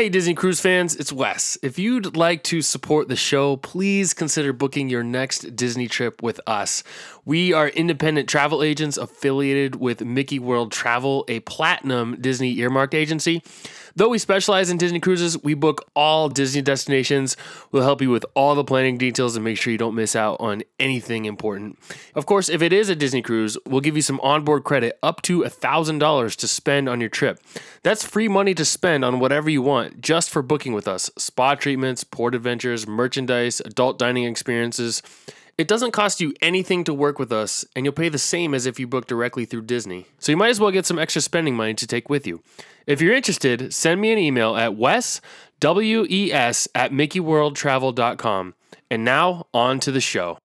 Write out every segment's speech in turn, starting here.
Hey, Disney Cruise fans, it's Wes. If you'd like to support the show, please consider booking your next Disney trip with us. We are independent travel agents affiliated with Mickey World Travel, a platinum Disney earmarked agency. Though we specialize in Disney cruises, we book all Disney destinations. We'll help you with all the planning details and make sure you don't miss out on anything important. Of course, if it is a Disney cruise, we'll give you some onboard credit up to $1,000 to spend on your trip. That's free money to spend on whatever you want just for booking with us spa treatments, port adventures, merchandise, adult dining experiences. It doesn't cost you anything to work with us, and you'll pay the same as if you book directly through Disney. So you might as well get some extra spending money to take with you. If you're interested, send me an email at wes, W-E-S, at mickeyworldtravel.com. And now, on to the show.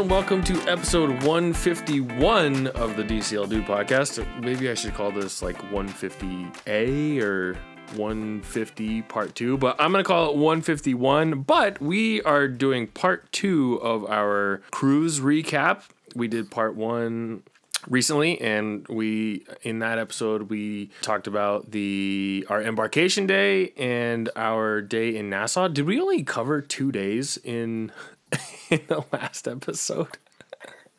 Everyone, welcome to episode 151 of the DCL Dude podcast. Maybe I should call this like 150A or 150 part 2, but I'm going to call it 151. But we are doing part 2 of our cruise recap. We did part 1 recently and we in that episode we talked about the our embarkation day and our day in Nassau. Did we only cover 2 days in in the last episode.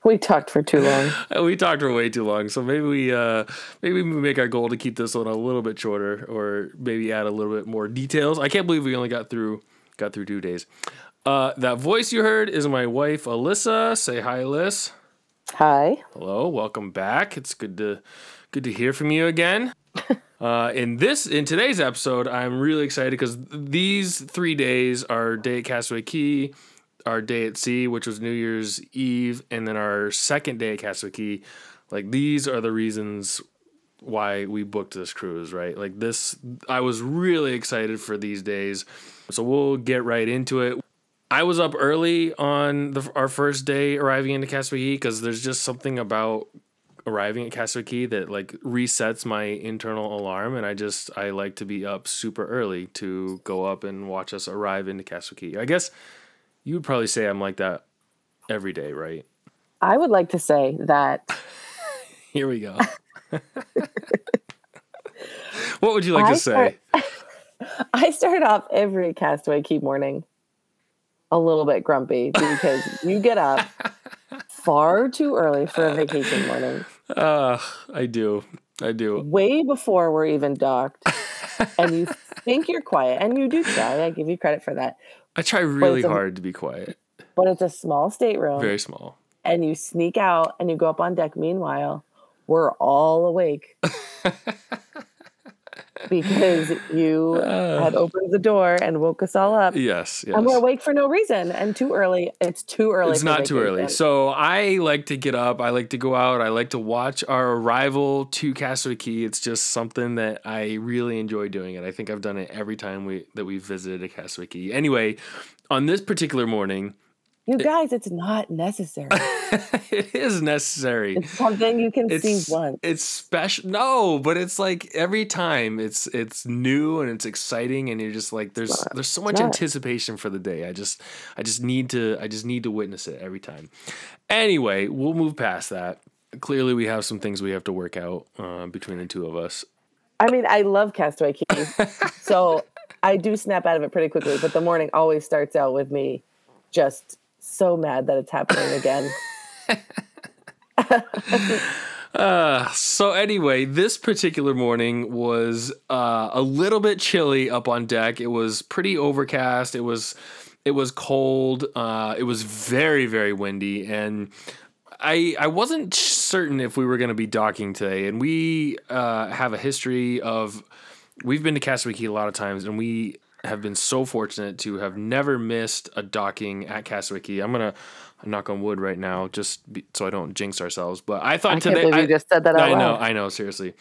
We talked for too long. we talked for way too long. So maybe we uh maybe we make our goal to keep this one a little bit shorter or maybe add a little bit more details. I can't believe we only got through got through two days. Uh that voice you heard is my wife Alyssa. Say hi, Liz. Hi. Hello, welcome back. It's good to good to hear from you again. Uh, in this in today's episode, I'm really excited because these three days are day at Castaway Cay, our day at sea, which was New Year's Eve, and then our second day at Castaway Cay, like these are the reasons why we booked this cruise, right? Like this, I was really excited for these days. So we'll get right into it. I was up early on the, our first day arriving into Castaway Cay because there's just something about arriving at Castaway Cay that like resets my internal alarm and I just I like to be up super early to go up and watch us arrive into Castaway Cay. I guess you would probably say I'm like that every day, right? I would like to say that. Here we go. what would you like I to say? Start, I start off every Castaway Cay morning a little bit grumpy because you get up far too early for a vacation morning. Uh, I do. I do. Way before we're even docked. and you think you're quiet, and you do try. I give you credit for that. I try really hard to be quiet. But it's a small stateroom. Very small. And you sneak out and you go up on deck. Meanwhile, we're all awake. because you uh, had opened the door and woke us all up. Yes, yes. And we're awake for no reason and too early. It's too early. It's not too early. So I like to get up. I like to go out. I like to watch our arrival to Castaway Cay. It's just something that I really enjoy doing. And I think I've done it every time we that we visited a Castaway Cay. Anyway, on this particular morning, you guys, it's not necessary. it is necessary. It's something you can it's, see once. It's special. No, but it's like every time it's it's new and it's exciting, and you're just like there's there's so much anticipation for the day. I just I just need to I just need to witness it every time. Anyway, we'll move past that. Clearly, we have some things we have to work out uh, between the two of us. I mean, I love Castaway Cay, so I do snap out of it pretty quickly. But the morning always starts out with me just so mad that it's happening again. uh, so anyway, this particular morning was uh, a little bit chilly up on deck. It was pretty overcast. It was it was cold. Uh, it was very very windy, and I I wasn't certain if we were going to be docking today. And we uh, have a history of we've been to Castaway Cay a lot of times, and we have been so fortunate to have never missed a docking at Castaway Cay. I'm gonna knock on wood right now, just be, so I don't jinx ourselves. But I thought I today. I, just said that. I know. I know. Seriously,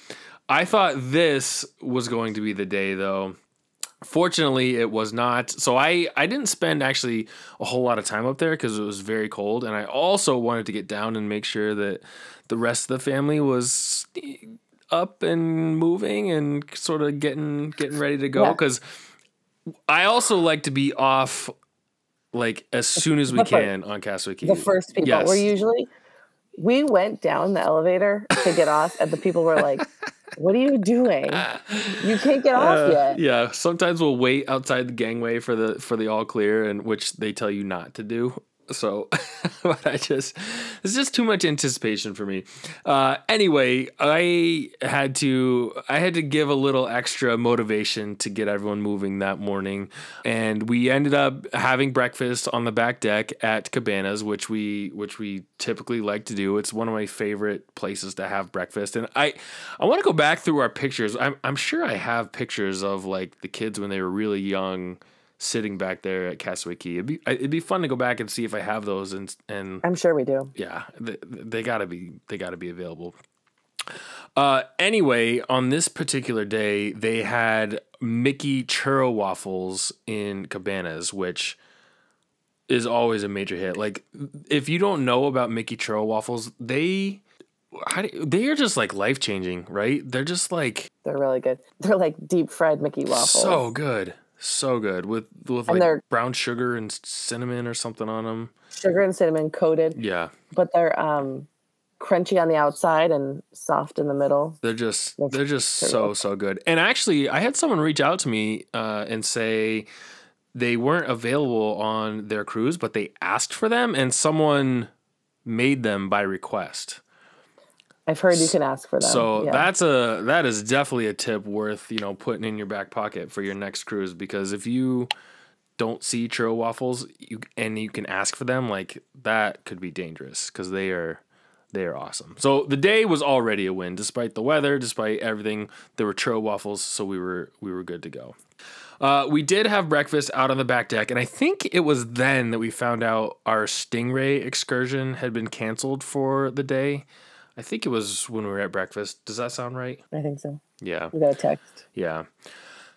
I thought this was going to be the day, though. Fortunately, it was not. So I I didn't spend actually a whole lot of time up there because it was very cold, and I also wanted to get down and make sure that the rest of the family was up and moving and sort of getting getting ready to go because. Yeah I also like to be off like as soon as we The can on Castaway Cay. The first people Yes. were usually we went down the elevator to get off, and the people were like, "What are you doing? You can't get off Uh, yet." Yeah, sometimes we'll wait outside the gangway for the for the all clear, and which they tell you not to do. So, but I just it's just too much anticipation for me. Uh, anyway, I had to I had to give a little extra motivation to get everyone moving that morning, and we ended up having breakfast on the back deck at Cabanas, which we which we typically like to do. It's one of my favorite places to have breakfast, and I I want to go back through our pictures. I'm I'm sure I have pictures of like the kids when they were really young sitting back there at Castaway Cay. It'd be it'd be fun to go back and see if I have those and and I'm sure we do. yeah, they, they gotta be they gotta be available. Uh, anyway, on this particular day, they had Mickey churro waffles in Cabanas, which is always a major hit. Like, if you don't know about Mickey churro waffles, they how do, they are just like life changing, right? They're just like They're really good. They're like deep fried Mickey waffles. so good, so good with with And like brown sugar and cinnamon or something on them. sugar and cinnamon coated, Yeah, but they're um crunchy on the outside and soft in the middle. They're just That's they're just so so good. And actually, I had someone reach out to me uh, and say they weren't available on their cruise, but they asked for them, and someone made them by request. I've heard you can ask for them. So yeah. that's a that is definitely a tip worth you know putting in your back pocket for your next cruise because if you don't see churro waffles you and you can ask for them like that could be dangerous because they are they are awesome. So the day was already a win despite the weather, despite everything. There were churro waffles, so we were we were good to go. Uh, we did have breakfast out on the back deck, and I think it was then that we found out our stingray excursion had been canceled for the day. I think it was when we were at breakfast. Does that sound right? I think so. Yeah. We got a text. Yeah.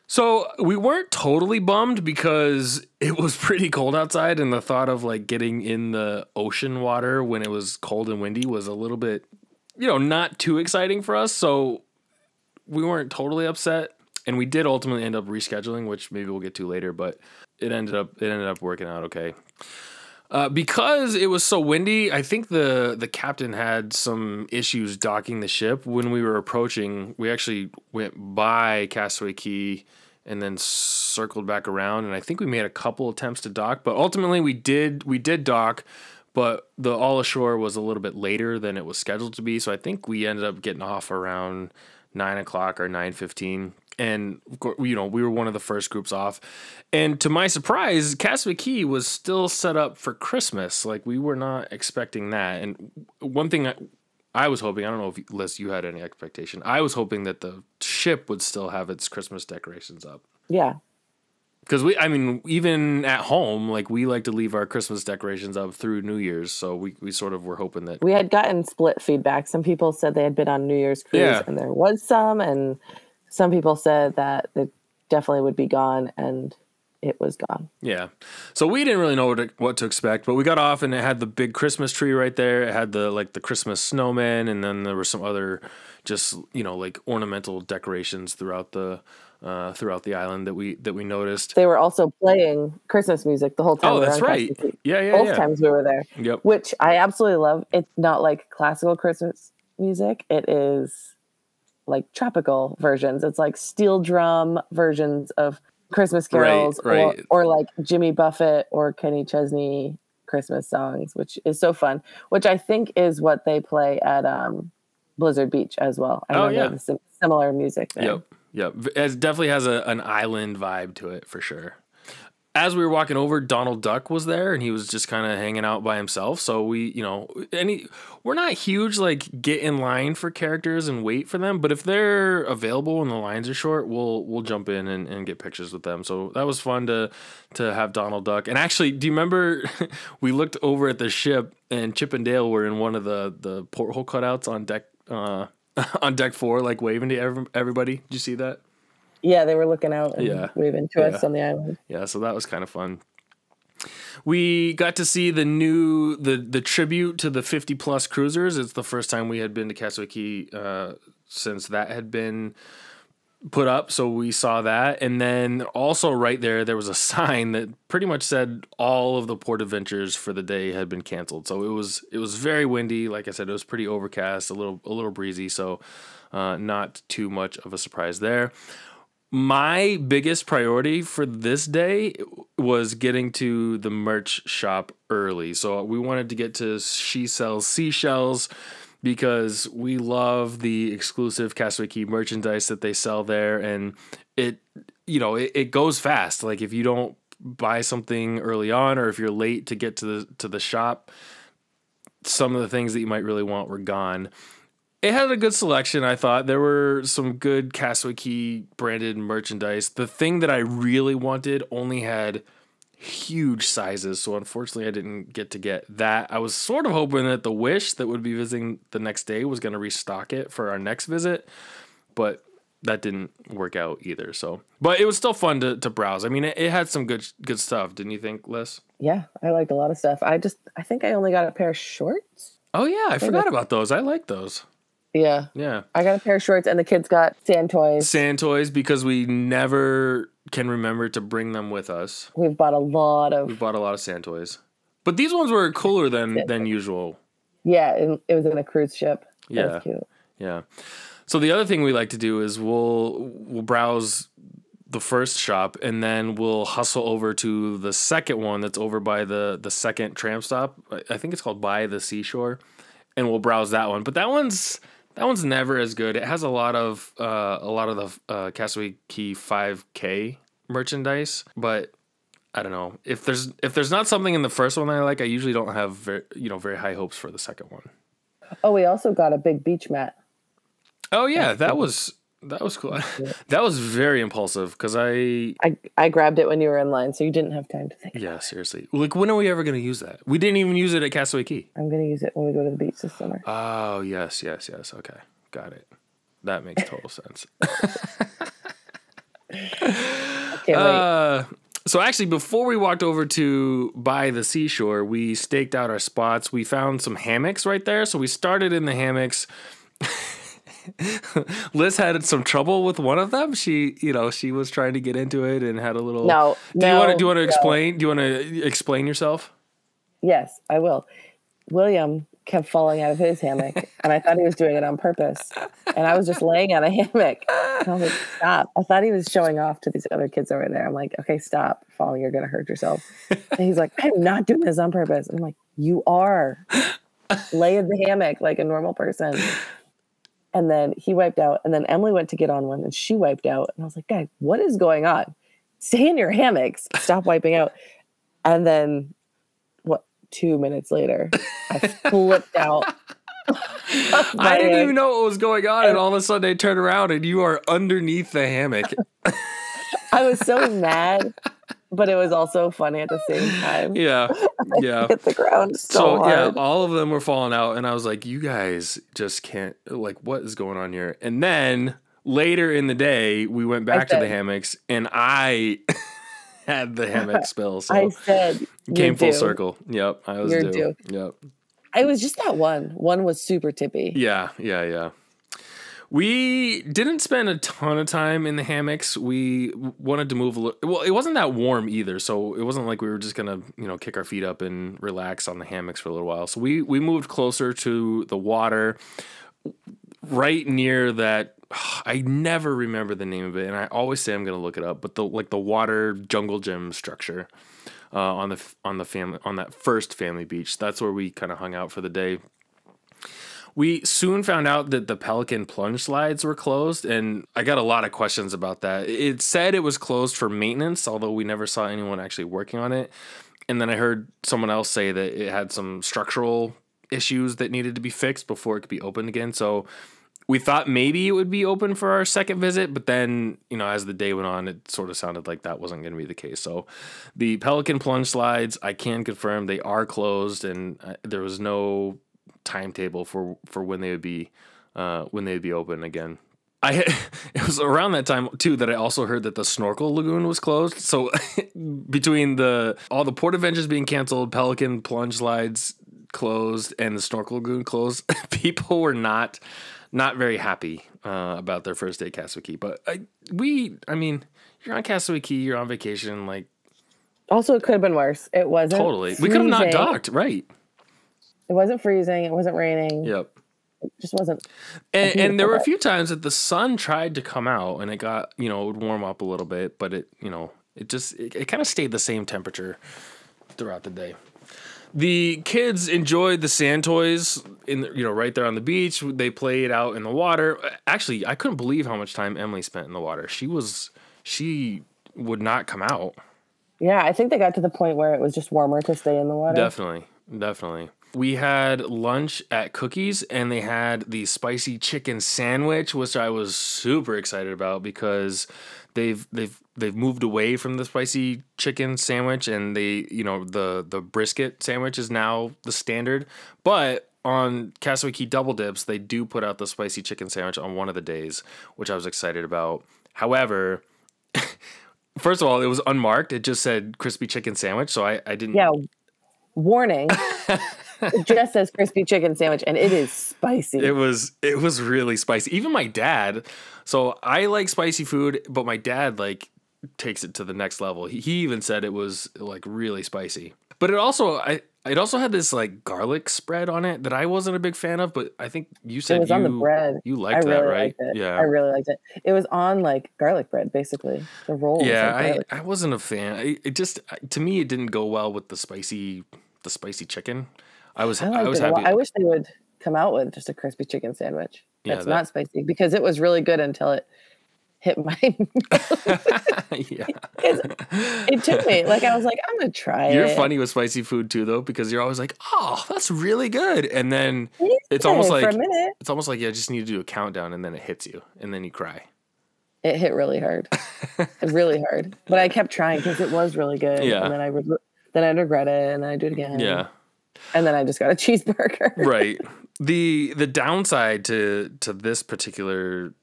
So we weren't totally bummed because it was pretty cold outside, and the thought of like getting in the ocean water when it was cold and windy was a little bit, you know, not too exciting for us. So we weren't totally upset, and we did ultimately end up rescheduling, which maybe we'll get to later. But it ended up it ended up working out okay. Uh, because it was so windy, I think the the captain had some issues docking the ship when we were approaching. We actually went by Castaway Cay and then circled back around, and I think we made a couple attempts to dock, but ultimately we did we did dock, but the all ashore was a little bit later than it was scheduled to be, so I think we ended up getting off around nine o'clock or nine fifteen. And of course, you know, we were one of the first groups off. And to my surprise, Castaway Cay was still set up for Christmas. Like we were not expecting that. And one thing I, I was hoping, I don't know if Liz, you had any expectation. I was hoping that the ship would still have its Christmas decorations up. Yeah. Because we, I mean, even at home, like we like to leave our Christmas decorations up through New Year's. So we, we sort of were hoping that. We had gotten split feedback. Some people said they had been on New Year's cruise Yeah. and there was some, and some people said that it definitely would be gone and it was gone. Yeah. So we didn't really know what to, what to expect, but we got off and it had the big Christmas tree right there. It had the like the Christmas snowman and then there were some other just, you know, like ornamental decorations throughout the uh throughout the island that we that we noticed. They were also playing Christmas music the whole time. Oh, we that's right. Yeah, yeah, Both yeah. times we were there, Yep. which I absolutely love. It's not like classical Christmas music. It is like tropical versions. It's like steel drum versions of Christmas carols right. Or, or like Jimmy Buffett or Kenny Chesney Christmas songs, which is so fun, which I think is what they play at um, Blizzard Beach as well. I Oh, yeah. have sim- similar music there. Yep. Yep. It definitely has a, an island vibe to it for sure. As we were walking over, Donald Duck was there and he was just kind of hanging out by himself. So we, you know, any we're not huge like get in line for characters and wait for them, but if they're available and the lines are short, we'll we'll jump in and, and get pictures with them. So that was fun to to have Donald Duck. And actually, do you remember we looked over at the ship and Chip and Dale were in one of the the porthole cutouts on deck uh on deck four, like waving to every, everybody. Did you see that? Yeah, they were looking out and Yeah. waving to us on the island. Yeah, so that was kind of fun. We got to see the new the the tribute to the 50 plus cruisers. It's the first time we had been to Cay uh, since that had been put up, so we saw that. And then also right there, there was a sign that pretty much said all of the port adventures for the day had been canceled. So it was it was very windy. Like I said, it was pretty overcast, a little a little breezy. So uh, not too much of a surprise there. My biggest priority for this day was getting to the merch shop early. So we wanted to get to She Sells Seashells because we love the exclusive Castaway merchandise that they sell there. And it, you know, it, it goes fast. Like if you don't buy something early on or if you're late to get to the to the shop, some of the things that you might really want were gone it had a good selection. I thought there were some good Castaway Cay branded merchandise. The thing that I really wanted only had huge sizes, so unfortunately I didn't get to get that. I was sort of hoping that the Wish that would be visiting the next day was going to restock it for our next visit, but that didn't work out either. So, but it was still fun to, to browse. I mean, it, it had some good good stuff, didn't you think, Liz? Yeah, I liked a lot of stuff. I just I think I only got a pair of shorts. Oh yeah, I forgot about those. I like those. Yeah. Yeah. I got a pair of shorts and the kids got sand toys. Sand toys because we never can remember to bring them with us. We've bought a lot of. We of bought a lot of sand toys. But these ones were cooler than than usual. yeah, it, it was in a cruise ship. That Yeah. cute. Yeah. So the other thing we like to do is we'll we'll browse the first shop and then we'll hustle over to the second one that's over by the the second tram stop. I think it's called by the seashore, and we'll browse that one. But that one's that one's never as good. It has a lot of uh, a lot of the uh, Castaway Cay 5K merchandise, but I don't know if there's if there's not something in the first one that I like. I usually don't have very, you know very high hopes for the second one. Oh, we also got a big beach mat. Oh yeah, that was that was cool. that was very impulsive because I I, I grabbed it when you were in line, so you didn't have time to think. yeah seriously like when are we ever gonna use that? We didn't even use it at Castaway Cay. I'm gonna use it when we go to the beach this summer. Oh yes yes yes okay got it. That makes total sense. Uh, so actually, before we walked over to by the seashore, we staked out our spots. We found some hammocks right there, so we started in the hammocks. Liz had some trouble with one of them. She, you know, she was trying to get into it and had a little. No, Do you want to? Do you want to no. explain? Do you want to explain yourself? Yes, I will. William kept falling out of his hammock, and I thought he was doing it on purpose. And I was just laying on a hammock. And I was like, stop. I thought he was showing off to these other kids over there. I'm like, okay, stop falling. You're going to hurt yourself. And he's like, I'm not doing this on purpose. I'm like, you are. Lay in the hammock like a normal person. And then he wiped out. And then Emily went to get on one and she wiped out. And I was like, guys, what is going on? Stay in your hammocks. Stop wiping out. And then what two minutes later, I flipped out. I didn't even know what was going on, and all of a sudden they turn around and you are underneath the hammock. I was so mad, but it was also funny at the same time. yeah, yeah. Hit the ground so, So yeah, all of them were falling out, and I was like, "You guys just can't. Like, what is going on here?" And then later in the day, we went back to the hammocks, and I had the hammock spill, so I said, came full due." circle. Yep, I was You're due. due. Yep. It was just that one. One was super tippy. Yeah, yeah, yeah. We didn't spend a ton of time in the hammocks. We wanted to move a little. Well, it wasn't that warm either, so it wasn't like we were just gonna, you know, kick our feet up and relax on the hammocks for a little while. So we we moved closer to the water, right near that. I never remember the name of it, and I always say I'm gonna look it up. But the like the water jungle gym structure uh, on the on the family on that first family beach. That's where we kind of hung out for the day. We soon found out that the Pelican plunge slides were closed, and I got a lot of questions about that. It said it was closed for maintenance, although we never saw anyone actually working on it. And then I heard someone else say that it had some structural issues that needed to be fixed before it could be opened again. So we thought maybe it would be open for our second visit, but then, you know, as the day went on, it sort of sounded like that wasn't going to be the case. So the Pelican plunge slides, I can confirm they are closed, and uh, there was no timetable for for when they would be uh, when they'd be open again. I it was around that time too that I also heard that the snorkel lagoon was closed. So between the all the port adventures being canceled, Pelican plunge slides closed, and the snorkel lagoon closed, people were not not very happy uh, about their first day at Castaway Cay. But I, we, I mean, you're on Castaway Cay, you're on vacation, like Also, it could have been worse. It wasn't totally. We could have not docked, right? It wasn't freezing. It wasn't raining. Yep. It just wasn't. And, and there were a few times that the sun tried to come out and it got, you know, it would warm up a little bit, but it, you know, it just, it, it kind of stayed the same temperature throughout the day. The kids enjoyed the sand toys in, the, you know, right there on the beach. They played out in the water. Actually, I couldn't believe how much time Emily spent in the water. She was, she would not come out. Yeah, I think they got to the point where it was just warmer to stay in the water. Definitely, definitely. We had lunch at Cookie's and they had the spicy chicken sandwich, which I was super excited about because they've they've they've moved away from the spicy chicken sandwich and they you know the the brisket sandwich is now the standard. But on Castaway Cay Double Dips, they do put out the spicy chicken sandwich on one of the days, which I was excited about. However, first of all, it was unmarked. It just said crispy chicken sandwich, so I, I didn't Yeah. Warning. it just says crispy chicken sandwich, and it is spicy. It was it was really spicy. Even my dad. So I like spicy food, but my dad like takes it to the next level. He, he even said it was like really spicy. But it also I it also had this like garlic spread on it that I wasn't a big fan of, but I think you said it was you, on the bread. You I liked really that, right? liked. Yeah. I really liked it. It was on like garlic bread, basically. The roll. yeah, I. I wasn't a fan. It just to me it didn't go well with the spicy the spicy chicken. I was I, I, was it a lot. happy. I wish they would come out with just a crispy chicken sandwich. Yeah, That's that- not spicy because it was really good until it hit my. yeah. it took me like I was like I'm gonna try it. You're it. funny with spicy food too, though, because you're always like, "Oh, that's really good," and then It it's almost like it's almost like you just need to do a countdown, and then it hits you, and then you cry. It hit really hard, really hard. But I kept trying because it was really good. Yeah. And then I would, then I'd regret it, and I do it again. Yeah, And then I just got a cheeseburger. right. the The downside to to this particular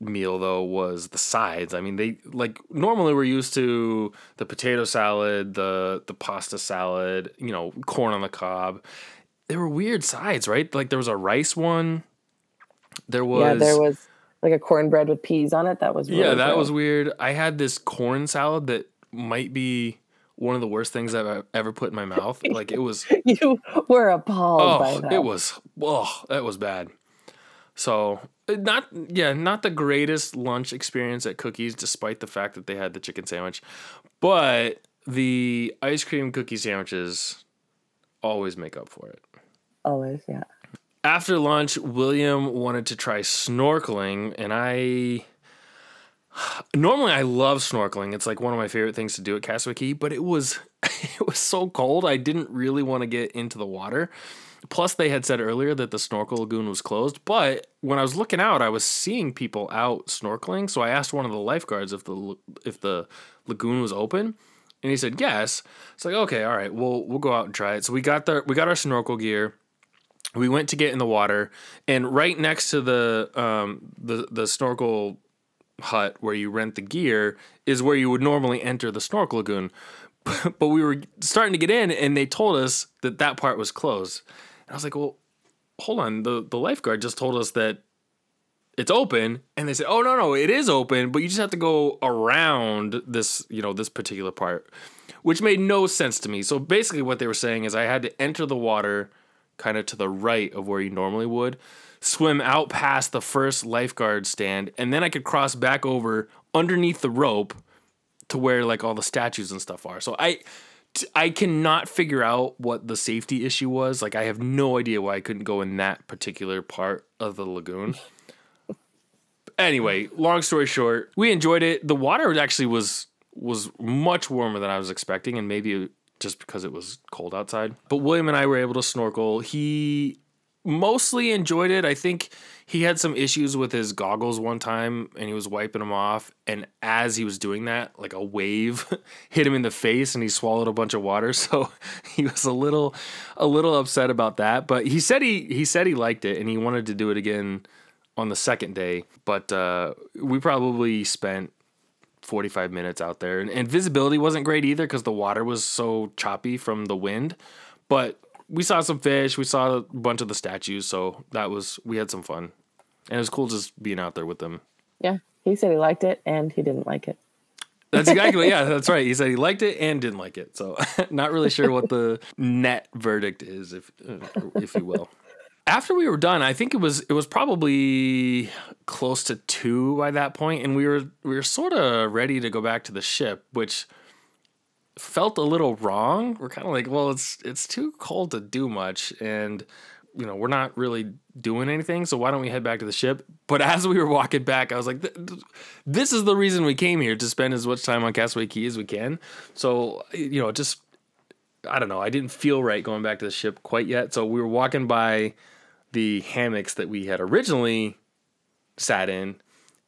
meal though was the sides. I mean, they like normally we're used to the potato salad, the the pasta salad, you know, corn on the cob. There were weird sides, right? Like there was a rice one. There was Yeah, there was like a cornbread with peas on it. That was really Yeah, that was weird. I had this corn salad that might be one of the worst things I've ever put in my mouth. Like it was You were appalled by oh, that. it was oh, that was bad. So, uh, not yeah, not the greatest lunch experience at Cookie's despite the fact that they had the chicken sandwich. But the ice cream cookie sandwiches always make up for it. always. Yeah. After lunch, William wanted to try snorkeling, and I normally I love snorkeling. It's like one of my favorite things to do at Castaway Cay, but it was it was so cold. I didn't really want to get into the water. Plus, they had said earlier that the snorkel lagoon was closed. But when I was looking out, I was seeing people out snorkeling. So I asked one of the lifeguards if the if the lagoon was open, and he said yes. It's like okay, all right, we'll we'll go out and try it. So we got the we got our snorkel gear we went to get in the water and right next to the um the the snorkel hut where you rent the gear is where you would normally enter the snorkel lagoon. But we were starting to get in and they told us that that part was closed. And i was like well hold on. The the lifeguard just told us that it's open. And they said oh no no it is open but you just have to go around this you know this particular part which made no sense to me. So basically what they were saying is i had to enter the water kind of to the right of where you normally would, swim out past the first lifeguard stand, and then I could cross back over underneath the rope to where like all the statues and stuff are. So I I cannot figure out what the safety issue was. Like I have no idea why I couldn't go in that particular part of the lagoon. anyway, long story short, we enjoyed it. The water actually was was much warmer than I was expecting, and maybe just because it was cold outside. But William and I were able to snorkel. He mostly enjoyed it. I think he had some issues with his goggles one time and he was wiping them off. And as he was doing that, like a wave hit him in the face and he swallowed a bunch of water. So he was a little a little upset about that. But he said he he said he liked it and he wanted to do it again on the second day. But uh, we probably spent 45 minutes out there. And, and visibility wasn't great either because the water was so choppy from the wind. But we saw some fish. We saw a bunch of the statues. So that was, we had some fun. and it was cool just being out there with them. Yeah, he said he liked it and he didn't like it. That's exactly yeah, that's right. He said he liked it and didn't like it. So not really sure what the net verdict is, if uh, if you will. After we were done, I think it was it was probably close to two by that point, and we were we were sort of ready to go back to the ship, which felt a little wrong. We're kind of like, well, it's it's too cold to do much, and you know we're not really doing anything. So why don't we head back to the ship? But as we were walking back, I was like, this is the reason we came here to spend as much time on Castaway Cay as we can. So you know, just I don't know. I didn't feel right going back to the ship quite yet. So we were walking by the hammocks that we had originally sat in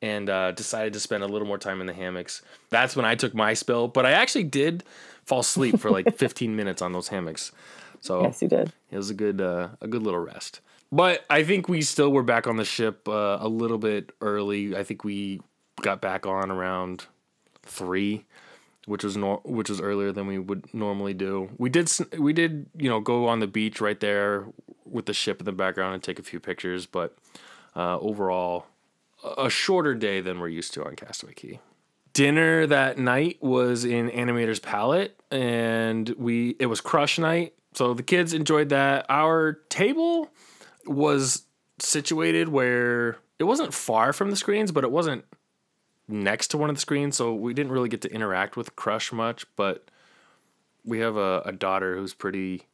and uh, decided to spend a little more time in the hammocks. That's when I took my spill, but I actually did fall asleep for like 15 minutes on those hammocks. So Yes, you did. it was a good uh, a good little rest. But I think we still were back on the ship uh, a little bit early. I think we got back on around three, which was nor- which was earlier than we would normally do. We did we did you know go on the beach right there with the ship in the background and take a few pictures. But uh, overall, a- shorter day than we're used to on Castaway Cay. Dinner that night was in Animator's Palette, and we it was crush night. So the kids enjoyed that. Our table was situated where it wasn't far from the screens, but it wasn't next to one of the screens, so we didn't really get to interact with Crush much. But we have a, a daughter who's pretty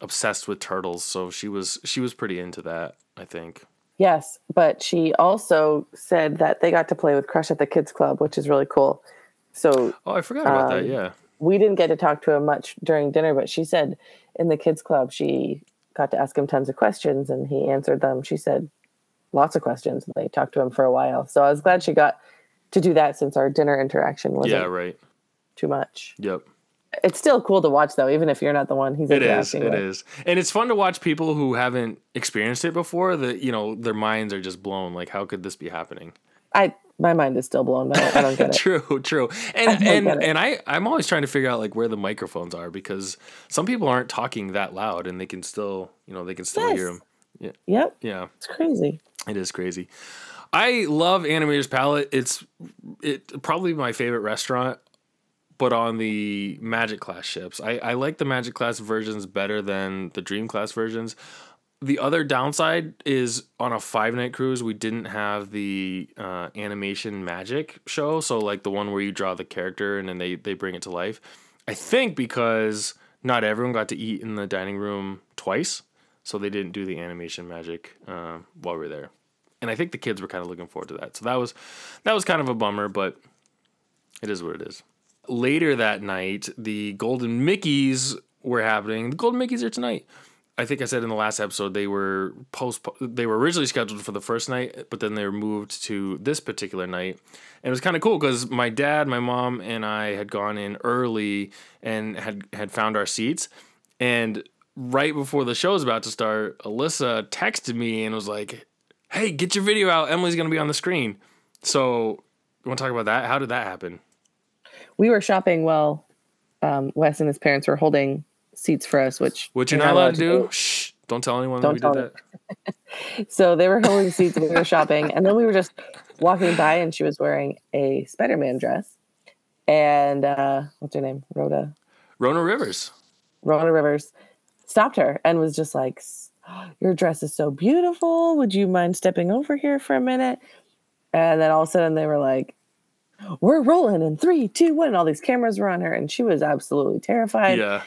obsessed with turtles, so she was she was pretty into that. I think. Yes, but she also said that they got to play with Crush at the Kids Club, which is really cool. So Oh, I forgot about that. Um, Yeah. we didn't get to talk to him much during dinner, but she said in the Kids Club she got to ask him tons of questions and he answered them. She said lots of questions. and They talked to him for a while. So I was glad she got to do that since our dinner interaction wasn't Yeah. Right. too much. Yep. It's still cool to watch though, even if you're not the one he's It is. It with. is. And it's fun to watch people who haven't experienced it before. That you know their minds are just blown. Like, how could this be happening? I my mind is still blown, but I don't get it. true, true. And and and I I'm always trying to figure out like where the microphones are because some people aren't talking that loud and they can still you know they can still hear Yes. them. Yep, Yeah, it's crazy. it is crazy. I love Animator's Palette. It's it probably my favorite restaurant, but on the Magic Class ships. I, I like the Magic Class versions better than the Dream Class versions. The other downside is on a five night cruise, we didn't have the uh, animation magic show. So, like the one where you draw the character and then they, they bring it to life. I think because not everyone got to eat in the dining room twice. So, they didn't do the animation magic uh, while we were there. And I think the kids were kind of looking forward to that. So, that was that was kind of a bummer, but it is what it is. Later that night, the Golden Mickeys were happening. The Golden Mickeys are tonight. I think I said in the last episode they were post they were originally scheduled for the first night, but then they were moved to this particular night. And it was kind of cool because my dad, my mom, and I had gone in early and had had found our seats. And right before the show was about to start, Alyssa texted me and was like, "Hey, get your video out. Emily's gonna be on the screen." So, you want to talk about that? How did that happen? We were shopping while um, Wes and his parents were holding seats for us, which What you're not allowed to do? Shh! Don't tell anyone Don't that we tell did that. So they were holding seats and we were shopping. And then we were just walking by and she was wearing a Spider Man dress. And uh, what's her name? Rhoda. Rona Rivers. Rhoda Rivers stopped her and was just like, Your dress is so beautiful. Would you mind stepping over here for a minute? And then all of a sudden they were like, We're rolling in three, two, one. And all these cameras were on her. And she was absolutely terrified. Yeah,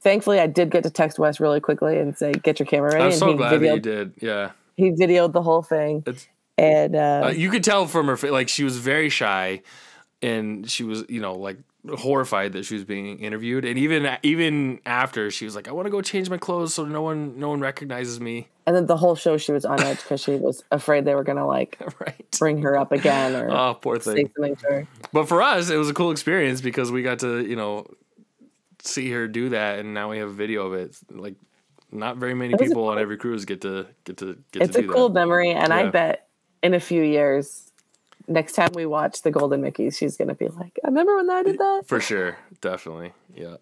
Thankfully, I did get to text Wes really quickly and say, Get your camera ready. I'm so he glad that you videoed, did. Yeah, he videoed the whole thing. it's And uh, uh, you could tell from her like she was very shy, and she was you know like horrified that she was being interviewed, and even even after she was like, I want to go change my clothes so no one no one recognizes me. And then the whole show she was on edge because she was afraid they were gonna like right. bring her up again or Oh, poor say thing. something to her. But for us, it was a cool experience because we got to, you know, see her do that, and now we have a video of it. Like, not very many people on every cruise get to get to get to It's to a cool that. memory, and I bet in a few years, next time we watch the Golden Mickeys, she's gonna be like, "I remember when I did that." For sure, definitely, yeah.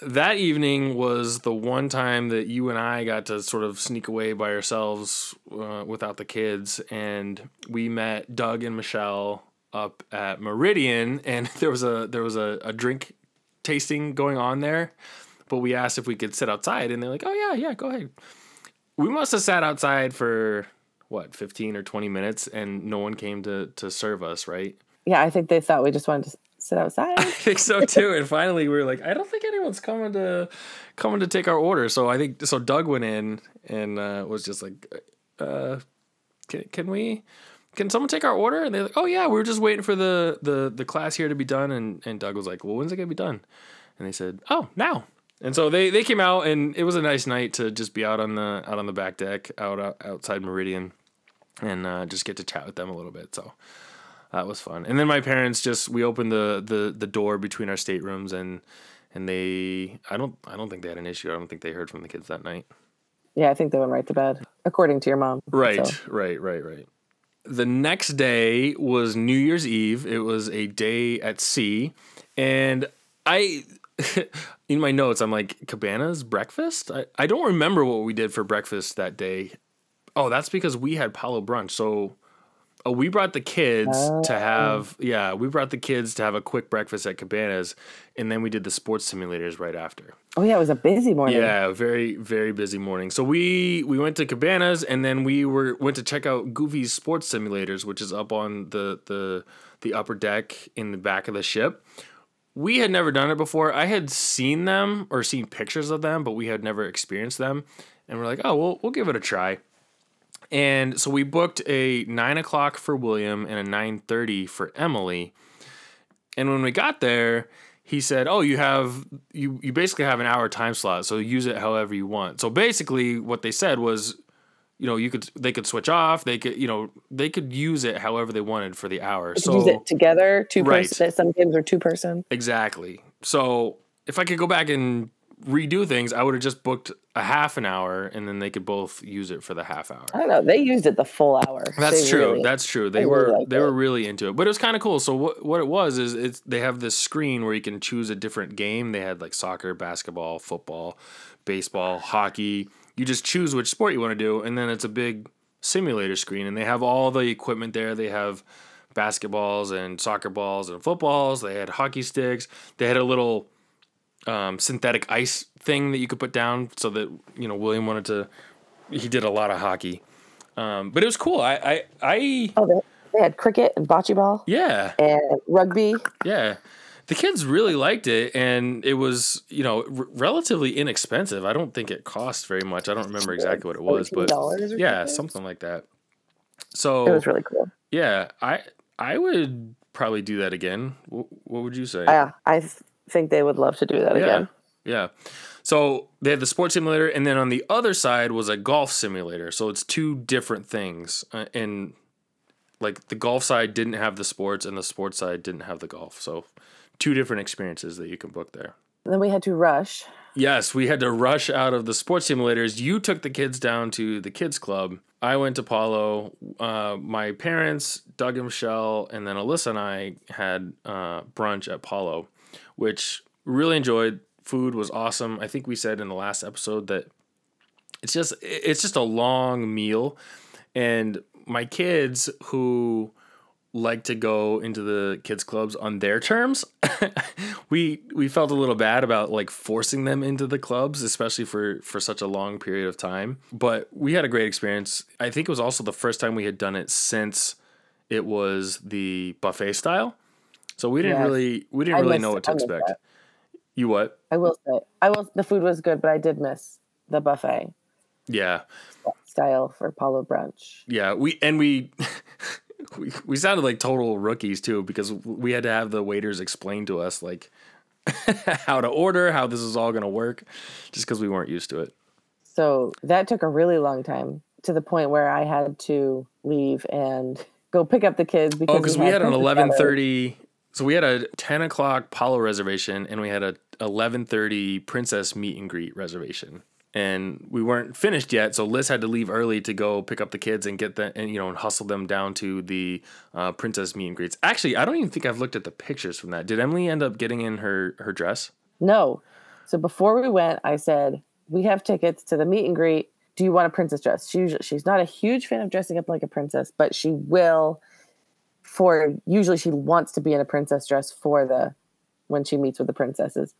that evening was the one time that you and I got to sort of sneak away by ourselves uh, without the kids, and we met Doug and Michelle up at Meridian, and there was a there was a, a drink tasting going on there, but we asked if we could sit outside, and they're like, "Oh yeah, yeah, go ahead." We must have sat outside for what fifteen or twenty minutes, and no one came to to serve us, right? Yeah, I think they thought we just wanted to sit outside. I think so too. And finally, we were like, I don't think anyone's coming to coming to take our order. So I think so. Doug went in and uh, was just like, uh, can, can we? Can someone take our order? And they're like, Oh yeah, we were just waiting for the the the class here to be done. And and Doug was like, Well, when's it gonna be done? And they said, Oh, now. And so they they came out, and it was a nice night to just be out on the out on the back deck, out, out outside Meridian, and uh, just get to chat with them a little bit. So that was fun. And then my parents just we opened the the the door between our staterooms and and they I don't I don't think they had an issue. I don't think they heard from the kids that night. Yeah, I think they went right to bed, according to your mom. Right, So, right, right, right. The next day was New Year's Eve. It was a day at sea, and I in my notes I'm like Cabana's breakfast. I, I don't remember what we did for breakfast that day. Oh, that's because we had Palo brunch. So Oh, we brought the kids to oh. have yeah, we brought the kids to have a quick breakfast at Cabanas, and then we did the sports simulators right after. oh yeah, it was a busy morning. Yeah, very very busy morning. So we we went to Cabanas, and then we were went to check out Goofy's sports simulators, which is up on the the the upper deck in the back of the ship. We had never done it before. I had seen them or seen pictures of them, but we had never experienced them. And we're like, oh, we'll we'll give it a try. And so we booked a nine o'clock for William and a nine thirty for Emily. And when we got there, he said, "Oh, you have you you basically have an hour time slot, so use it however you want." So basically, what they said was, you know, you could they could switch off, they could you know they could use it however they wanted for the hour. So use it together, two Right. person. Some games are two person. Exactly. So if I could go back and redo things, I would have just booked a half an hour, and then they could both use it for the half hour. I don't know. They used it the full hour. That's They true. really- That's true. They they were really they were really into it, but it was kind of cool. So what what it was is it's they have this screen where you can choose a different game. They had like soccer, basketball, football, baseball, hockey. You just choose which sport you want to do, and then it's a big simulator screen, and they have all the equipment there. They have basketballs and soccer balls and footballs. They had hockey sticks. They had a little um, synthetic ice thing that you could put down so that you know William wanted to. He did a lot of hockey, um, but it was cool. I I, I Oh, they, they had cricket and bocce ball yeah and rugby. yeah. The kids really liked it, and it was you know r- relatively inexpensive. I don't think it cost very much. I don't remember exactly what it was, but yeah, something? like that. So it was really cool. yeah, I I would probably do that again. What, what would you say? Yeah, I th- think they would love to do that again. Yeah. So they had the sports simulator, and then on the other side was a golf simulator. So it's two different things. Uh, and like the golf side didn't have the sports, and the sports side didn't have the golf. So two different experiences that you can book there. Then we had to rush. Yes, we had to rush out of the sports simulators. You took the kids down to the kids club. I went to Palo. Uh, my parents, Doug and Michelle, and then Alyssa and I had uh, brunch at Palo, which really enjoyed. Food was awesome. I think we said in the last episode that it's just it's just a long meal, and my kids who like to go into the kids clubs on their terms. we we felt a little bad about like forcing them into the clubs, especially for for such a long period of time. But we had a great experience. I think it was also the first time we had done it since it was the buffet style. So we didn't really we didn't I really missed- know what to expect. that. You what? I will say, I will. The food was good, but I did miss the buffet Yeah. style for Palo brunch. Yeah, we and we we we sounded like total rookies too because we had to have the waiters explain to us like how to order, how this is all going to work just cuz we weren't used to it. So that took a really long time to the point where I had to leave and go pick up the kids because Oh, because we had an Princess eleven thirty. So we had a ten o'clock Palo reservation, and we had a eleven thirty Princess meet and greet reservation, and we weren't finished yet. So Liz had to leave early to go pick up the kids and get them, and you know, and hustle them down to the uh, Princess meet and greets. Actually, I don't even think I've looked at the pictures from that. Did Emily end up getting in her her dress? No, So before we went, I said, "We have tickets to the meet and greet. Do you want a princess dress?" She she's not a huge fan of dressing up like a princess, but she will. For usually, she wants to be in a princess dress for the when she meets with the princesses.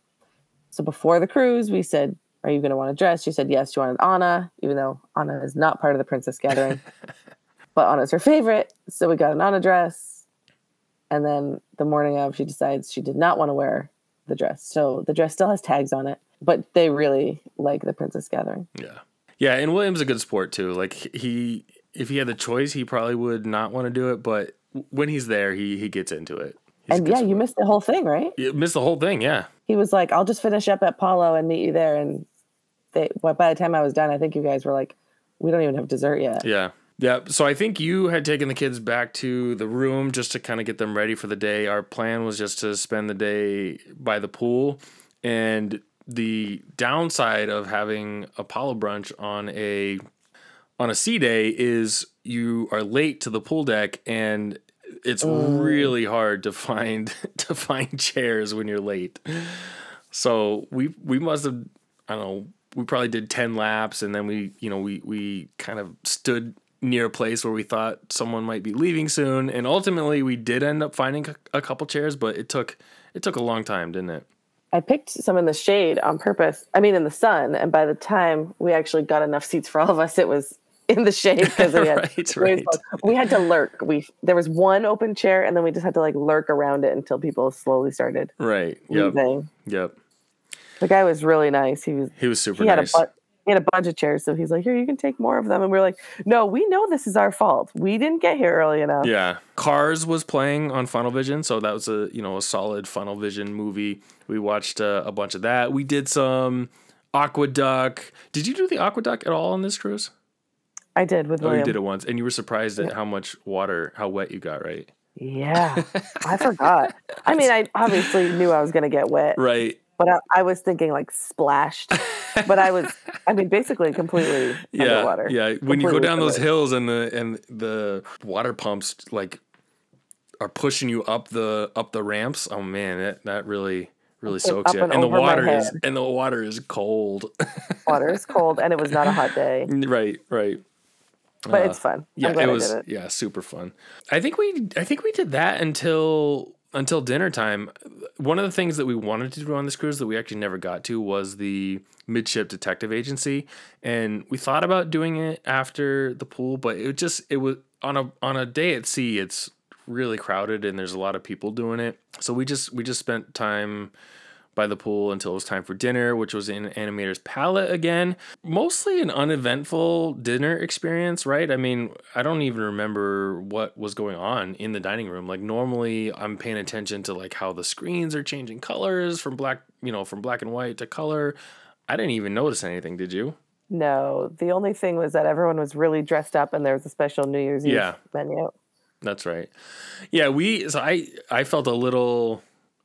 So before the cruise, we said, "Are you going to want a dress?" She said, "Yes." She wanted Anna, even though Anna is not part of the princess gathering, but Anna's her favorite. So we got an Anna dress, and then the morning of, she decides she did not want to wear the dress. So the dress still has tags on it, but they really like the princess gathering. Yeah. Yeah, and William's a good sport too. Like he if he had the choice, he probably would not want to do it, but when he's there, he he gets into it. He's and yeah, you missed the whole thing, right? You missed the whole thing, yeah. He was like, "I'll just finish up at Palo and meet you there." And they, well, by the time I was done, I think you guys were like, "We don't even have dessert yet." Yeah. Yeah. So I think you had taken the kids back to the room just to kind of get them ready for the day. Our plan was just to spend the day by the pool. And the downside of having a Palo brunch on a on a sea day is you are late to the pool deck and it's really hard to find to find chairs when you're late. So we we must have I don't know, we probably did 10 laps and then we, you know, we we kind of stood near a place where we thought someone might be leaving soon and ultimately we did end up finding a- a couple chairs, but it took it took a long time, didn't it? I picked some in the shade on purpose. I mean, in the sun. And by the time we actually got enough seats for all of us, it was in the shade because we had Right, right. we had to lurk. We there was one open chair, and then we just had to like lurk around it until people slowly started Right. Yep. leaving. Yep. The guy was really nice. He was He was super he had nice. a bu- he had a bunch of chairs, so he's like, "Here, you can take more of them." And we are like, "No, we know this is our fault. We didn't get here early enough." Yeah, Cars was playing on Funnel Vision, so that was a you know a solid Funnel Vision movie. We watched uh, a bunch of that. We did some AquaDuck. Did you do the AquaDuck at all on this cruise? I did with Oh, William. you did it once, and you were surprised at how much water, how wet you got, right? Yeah, I forgot. I mean, I obviously knew I was gonna get wet, Right. but I, I was thinking like splashed. but I was, I mean, basically completely Yeah. underwater. Yeah. When you go down those hills and the and the water pumps like are pushing you up the up the ramps, oh man, that that really really soaks you. and And the water is and the water is cold. Water is cold, and it was not a hot day, right. Right. But it's fun. Uh, Yeah, it was it. yeah, super fun. I think we I think we did that until until dinner time. One of the things that we wanted to do on this cruise that we actually never got to was the midship detective agency, and we thought about doing it after the pool, but it just it was on a on a day at sea. It's really crowded and there's a lot of people doing it. So we just we just spent time by the pool until it was time for dinner, which was in Animator's Palette again. Mostly an uneventful dinner experience, right? I mean, I don't even remember what was going on in the dining room. Like normally I'm paying attention to like how the screens are changing colors from black, you know, from black and white to color. I didn't even notice anything, did you? No, the only thing was that everyone was really dressed up, and there was a special New Year's Eve Yeah. menu. That's right. Yeah, we so I I felt a little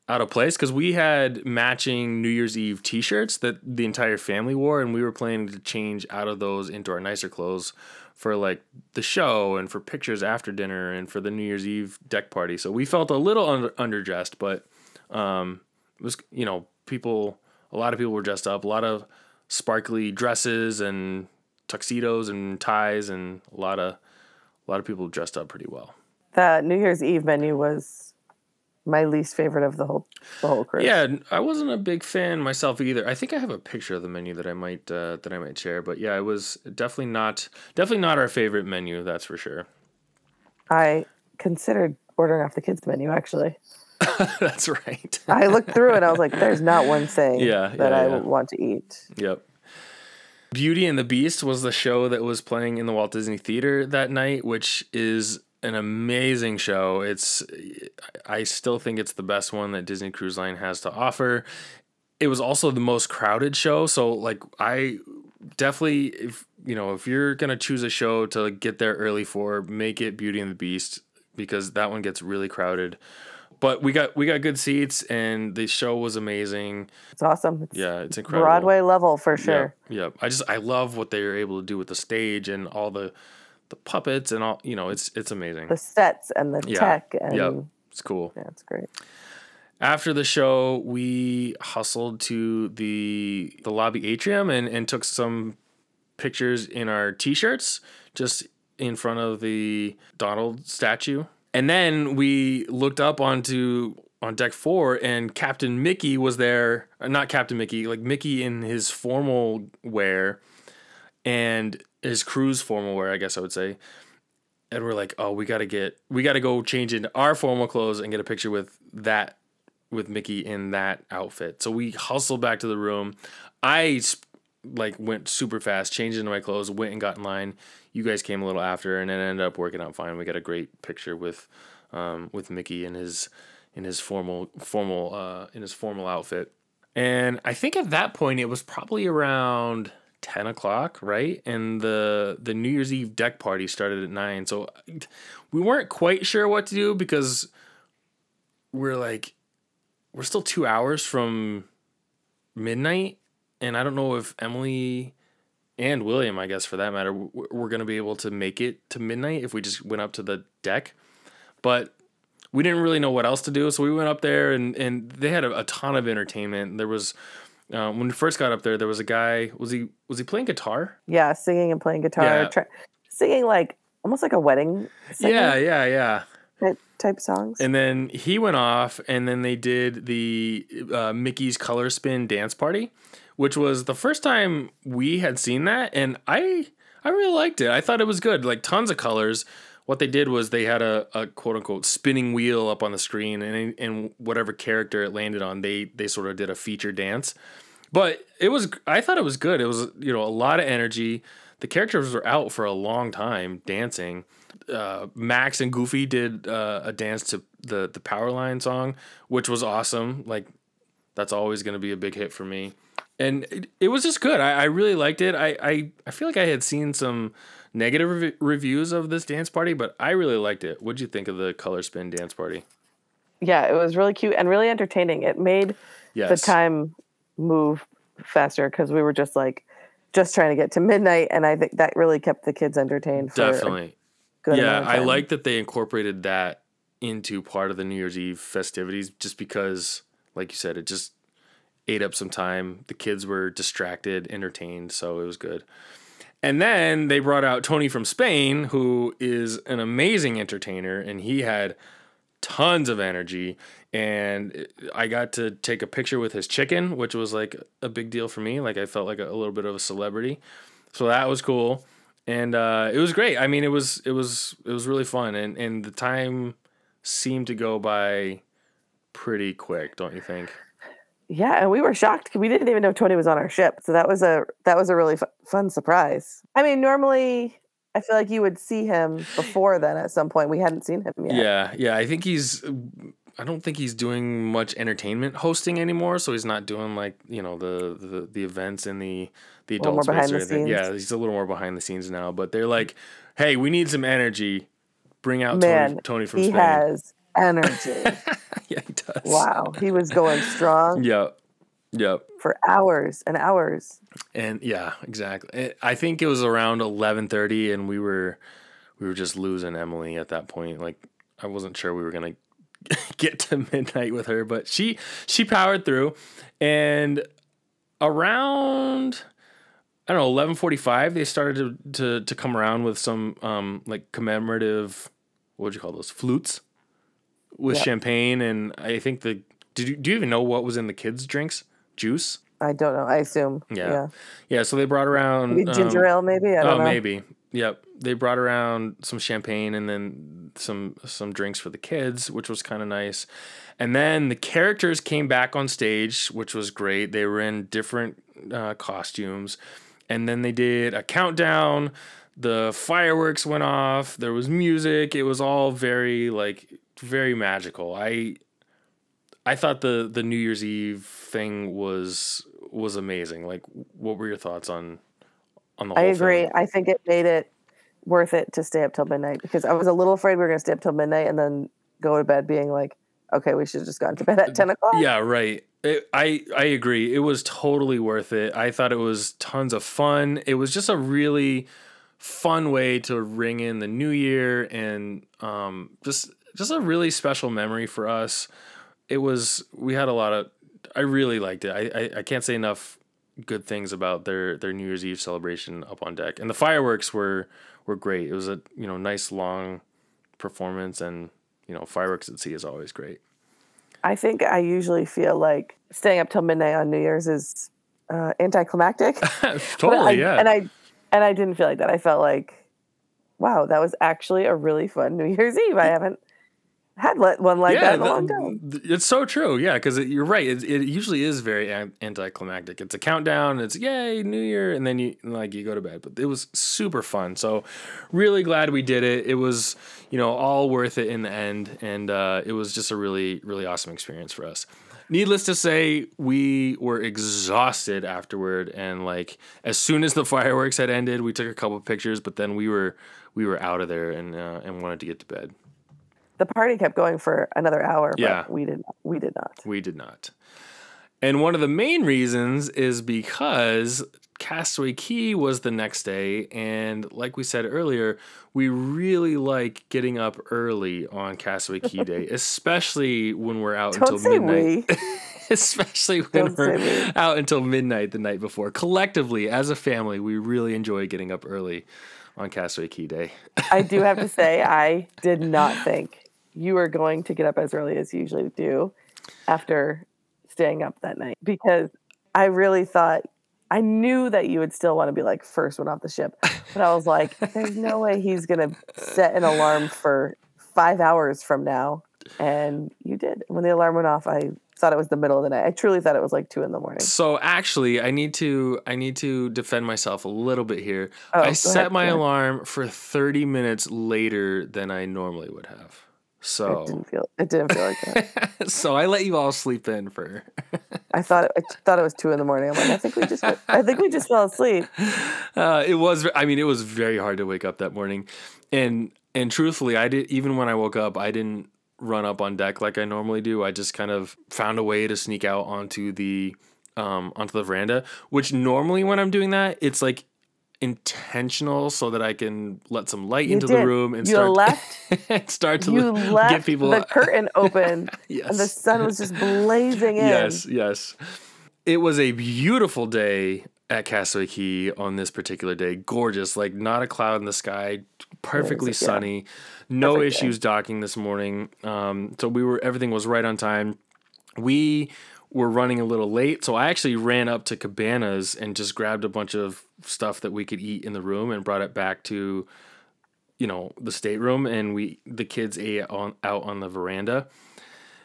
out of place because we had matching New Year's Eve T-shirts that the entire family wore, and we were planning to change out of those into our nicer clothes for like the show and for pictures after dinner and for the New Year's Eve deck party. So we felt a little under, underdressed, but um, it was you know people a lot of people were dressed up, a lot of sparkly dresses and tuxedos and ties, and a lot of a lot of people dressed up pretty well. The New Year's Eve menu was my least favorite of the whole the whole cruise. Yeah, I wasn't a big fan myself either. I think I have a picture of the menu that I might uh, that I might share, but yeah, it was definitely not definitely not our favorite menu. That's for sure. I considered ordering off the kids menu. Actually, that's right. I looked through it. and I was like, "There's not one thing Yeah, that yeah, I yeah. want to eat." Yep. Beauty and the Beast was the show that was playing in the Walt Disney Theater that night, which is an amazing show. It's I still think it's the best one that Disney Cruise Line has to offer. It was also the most crowded show, so like I definitely if you know, if you're going to choose a show to get there early for, make it Beauty and the Beast because that one gets really crowded. But we got we got good seats and the show was amazing. It's awesome. It's Yeah, it's incredible. Broadway level for sure. Yeah, yeah. I just I love what they were able to do with the stage and all the the puppets and all. You know, it's it's amazing. The sets and the Yeah. tech and Yep, it's cool. yeah, it's great. after the show, we hustled to the the lobby atrium and, and took some pictures in our t-shirts just in front of the Donald statue. And then we looked up onto on deck four and Captain Mickey was there. uh, Not Captain Mickey, like Mickey in his formal wear and his crew's formal wear, I guess I would say. And we're like, oh, we gotta get we gotta go change into our formal clothes and get a picture with that with Mickey in that outfit. So we hustled back to the room. I like went super fast, changed into my clothes, went and got in line. You guys came a little after, and it ended up working out fine. We got a great picture with um, with Mickey in his in his formal formal uh, in his formal outfit. And I think at that point it was probably around ten o'clock, right? And the the New Year's Eve deck party started at nine, so we weren't quite sure what to do because we're like we're still two hours from midnight, and I don't know if Emily and William, I guess for that matter, we're gonna be able to make it to midnight if we just went up to the deck. But we didn't really know what else to do, so we went up there, and and they had a, a ton of entertainment. There was um, when we first got up there, there was a guy. Was he was he playing guitar? Yeah, singing and playing guitar, Yeah. tra- singing like almost like a wedding Yeah, yeah, yeah. type, type songs. And then he went off, and then they did the uh, Mickey's Color Spin dance party, which was the first time we had seen that, and I I really liked it. I thought it was good, like tons of colors. What they did was they had a, a quote unquote spinning wheel up on the screen, and and whatever character it landed on, they they sort of did a feature dance. But it was I thought it was good. It was you know a lot of energy. The characters were out for a long time dancing. Uh, Max and Goofy did uh, a dance to the the Powerline song, which was awesome. Like that's always going to be a big hit for me. And it, it was just good. I, I really liked it. I, I, I feel like I had seen some negative rev- reviews of this dance party, but I really liked it. What'd you think of the Color Spin dance party? yeah, it was really cute and really entertaining. It made Yes. the time move faster because we were just like just trying to get to midnight, and I think that really kept the kids entertained. Definitely. yeah, I like that they incorporated that into part of the New Year's Eve festivities just because, like you said, it just ate up some time. The kids were distracted, entertained, so it was good. And then they brought out Tony from Spain, who is an amazing entertainer, and he had tons of energy. And I got to take a picture with his chicken, which was like a big deal for me. Like I felt like a, a little bit of a celebrity, so that was cool. And uh, it was great. I mean, it was it was it was really fun, and and the time seemed to go by pretty quick, don't you think? Yeah, and we were shocked 'cause we didn't even know Tony was on our ship. So that was a that was a really fu- fun surprise. I mean, normally I feel like you would see him before then at some point. We hadn't seen him yet. Yeah, yeah. I think he's. I don't think he's doing much entertainment hosting anymore. So he's not doing like you know the the, the events and the the adult space behind or the anything. Yeah, he's a little more behind the scenes now. But they're like, hey, we need some energy. Bring out Man, Tony, Tony from he Spain. He has energy. yeah, he does. wow, he was going strong Yep. Yep. for hours and hours. And yeah, exactly. I think it was around eleven thirty, and we were we were just losing Emily at that point. Like I wasn't sure we were gonna get to midnight with her, but she she powered through, and around I don't know eleven forty five, they started to, to to come around with some um like commemorative what would you call those flutes with Yep. champagne, and I think the did you do you even know what was in the kids' drinks? Juice. I don't know. I assume. Yeah. Yeah. Yeah, so they brought around Maybe ginger um, ale, maybe. I don't oh, know. maybe. Yep. They brought around some champagne and then some some drinks for the kids, which was kind of nice. And then the characters came back on stage, which was great. They were in different uh, costumes, and then they did a countdown. The fireworks went off. There was music. It was all very like very magical. I I thought the the New Year's Eve thing was was amazing. Like, what were your thoughts on on the whole I agree. thing? I think it made it worth it to stay up till midnight because I was a little afraid we were going to stay up till midnight and then go to bed being like, okay, we should have just gone to bed at 10 o'clock. Yeah, right. It, I I agree. It was totally worth it. I thought it was tons of fun. It was just a really fun way to ring in the new year and um, just just a really special memory for us. it was we had a lot of I really liked it. I, I, I can't say enough good things about their their New Year's Eve celebration up on deck. And the fireworks were were great. It was a you know nice long performance and you know fireworks at sea is always great. I think I usually feel like staying up till midnight on New Year's is uh, anticlimactic. totally, I, yeah. And I and I didn't feel like that. I felt like, wow, that was actually a really fun New Year's Eve. I haven't had let one like that in a long time. It's so true. Yeah, because you're right. It, it usually is very anticlimactic. It's a countdown. It's yay New Year, and then you like you go to bed. But it was super fun. So really glad we did it. It was you know all worth it in the end, and uh, it was just a really really awesome experience for us. Needless to say, we were exhausted afterward, and like as soon as the fireworks had ended, we took a couple pictures, but then we were we were out of there and uh, and wanted to get to bed the party kept going for another hour. Yeah. we didn't. We did not. We did not. And one of the main reasons is because Castaway Cay was the next day. And like we said earlier, we really like getting up early on Castaway Cay Day, especially when we're out Don't until midnight. Especially when Don't we're out until midnight the night before. Collectively, as a family, we really enjoy getting up early on Castaway Cay Day. I do have to say, I did not think you are going to get up as early as you usually do after staying up that night because I really thought I knew that you would still want to be like first one off the ship, but I was like, there's no way he's gonna set an alarm for five hours from now, and you did. When the alarm went off, I thought it was the middle of the night. I truly thought it was like two in the morning. So actually, I need to I need to defend myself a little bit here. Oh, I set ahead, my alarm for 30 minutes later than I normally would have. So it didn't feel it didn't feel like that. so I let you all sleep in for. I thought I thought it was two in the morning. I'm like, I think we just I think we just fell asleep. Uh, it was. I mean, it was very hard to wake up that morning, and and truthfully, I did. Even when I woke up, I didn't run up on deck like I normally do. I just kind of found a way to sneak out onto the um, onto the veranda. Which normally, when I'm doing that, it's like intentional so that I can let some light you into did. the room and you start left, start to you left get people the curtain open yes. and the sun was just blazing in. Yes, yes. It was a beautiful day at Castaway Cay on this particular day. Gorgeous, like not a cloud in the sky, perfectly sunny. Yeah. No Perfect issues day. docking this morning. Um, so we were everything was right on time. We were running a little late, so I actually ran up to Cabanas and just grabbed a bunch of stuff that we could eat in the room and brought it back to, you know, the stateroom, and we the kids ate on out on the veranda.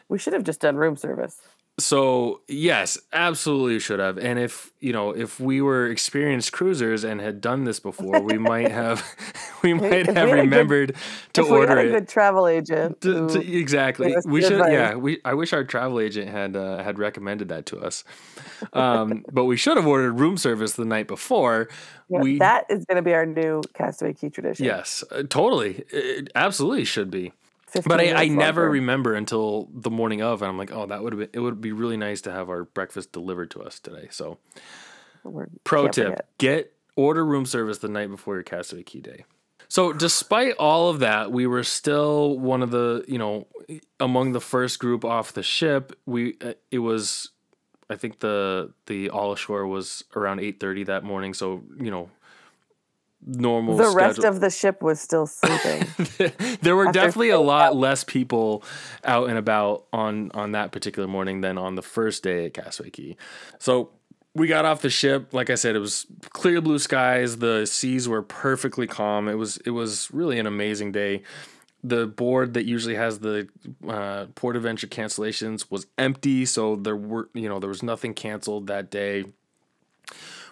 We should have just done room service. So yes, absolutely should have. And if you know, if we were experienced cruisers and had done this before, we might have, we might have we remembered good, to if order we had a good travel agent. To, to, exactly, we should. Advice. Yeah, we. I wish our travel agent had uh, had recommended that to us. Um, but we should have ordered room service the night before. Yeah, we that is going to be our new Castaway Cay tradition. Yes, uh, totally. It absolutely should be but I, I never remember until the morning of, and I'm like, oh, that would have been. It would be really nice to have our breakfast delivered to us today. So, We're, pro tip: forget. get order room service the night before your Castaway Cay day. So, despite all of that, we were still one of the you know among the first group off the ship. We uh, it was, I think the the all ashore was around eight thirty that morning. So you know normal. The schedule. rest of the ship was still sleeping. there were definitely a lot less people out and about on on that particular morning than on the first day at Castaway Cay. So we got off the ship. Like I said, it was clear blue skies. The seas were perfectly calm. It was it was really an amazing day. The board that usually has the uh, port adventure cancellations was empty, so there were you know there was nothing canceled that day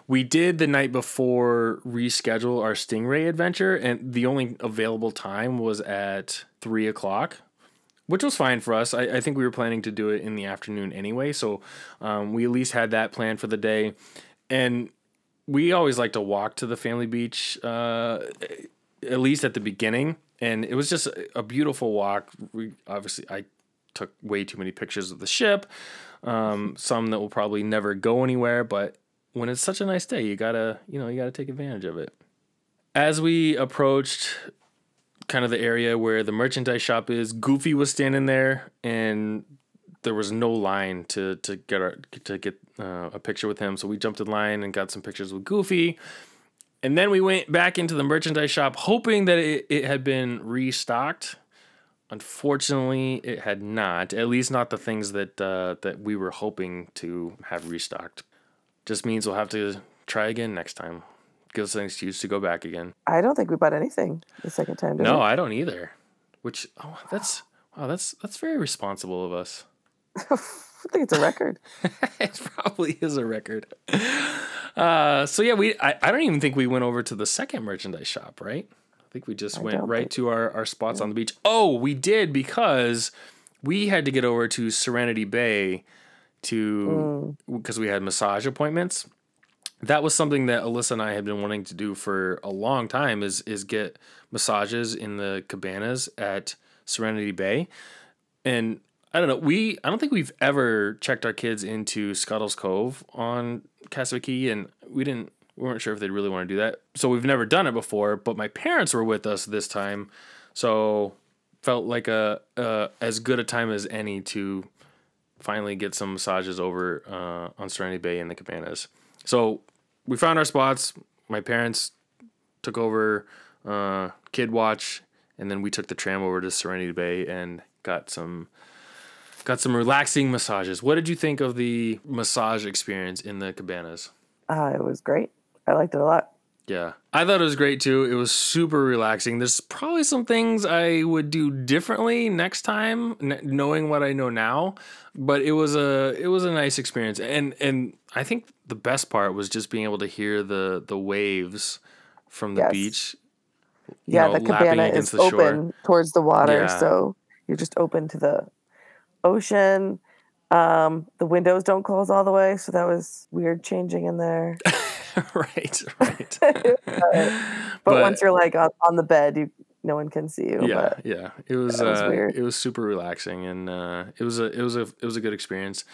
we did the night before reschedule our Stingray adventure, and the only available time was at three o'clock, which was fine for us. I, I think we were planning to do it in the afternoon anyway, so um, we at least had that plan for the day. And we always like to walk to the family beach, uh, at least at the beginning, and it was just a beautiful walk. We obviously I took way too many pictures of the ship, um, some that will probably never go anywhere, but when it's such a nice day, you gotta, you know, you gotta take advantage of it. As we approached kind of the area where the merchandise shop is, Goofy was standing there and there was no line to to get our to get uh, a picture with him. So we jumped in line and got some pictures with Goofy. And then we went back into the merchandise shop hoping that it, it had been restocked. Unfortunately, it had not. At least not the things that uh, that we were hoping to have restocked. Just means we'll have to try again next time. Give us an excuse to go back again. I don't think we bought anything the second time. No, we? I don't either. Which oh, that's wow, that's that's very responsible of us. I think it's a record. it probably is a record. Uh, so yeah, we I, I don't even think we went over to the second merchandise shop, right? I think we just I went right think- to our, our spots on the beach. Oh, we did because we had to get over to Serenity Bay to Mm. because we had massage appointments. That was something that Alyssa and I had been wanting to do for a long time is is get massages in the cabanas at Serenity Bay. And I don't know, we I don't think we've ever checked our kids into Scuttle's Cove on Castaway and we didn't we weren't sure if they'd really want to do that. So we've never done it before, but my parents were with us this time. So felt like a, a as good a time as any to finally get some massages over uh, on Serenity Bay in the cabanas. So we found our spots. My parents took over uh, Kid Watch, and then we took the tram over to Serenity Bay and got some got some relaxing massages. What did you think of the massage experience in the cabanas? Uh, it was great. I liked it a lot. Yeah, I thought it was great too. It was super relaxing. There's probably some things I would do differently next time, n- knowing what I know now. But it was a it was a nice experience, and and I think the best part was just being able to hear the the waves from the Yes. beach. Yeah, know, the cabana is the shore. open towards the water, Yeah. so you're just open to the ocean. Um, the windows don't close all the way, so that was weird changing in there. right, right. But, once you're like on, on the bed, you no one can see you. yeah But yeah it was, that was uh, weird. it was super relaxing and uh, it was a it was a it was a good experience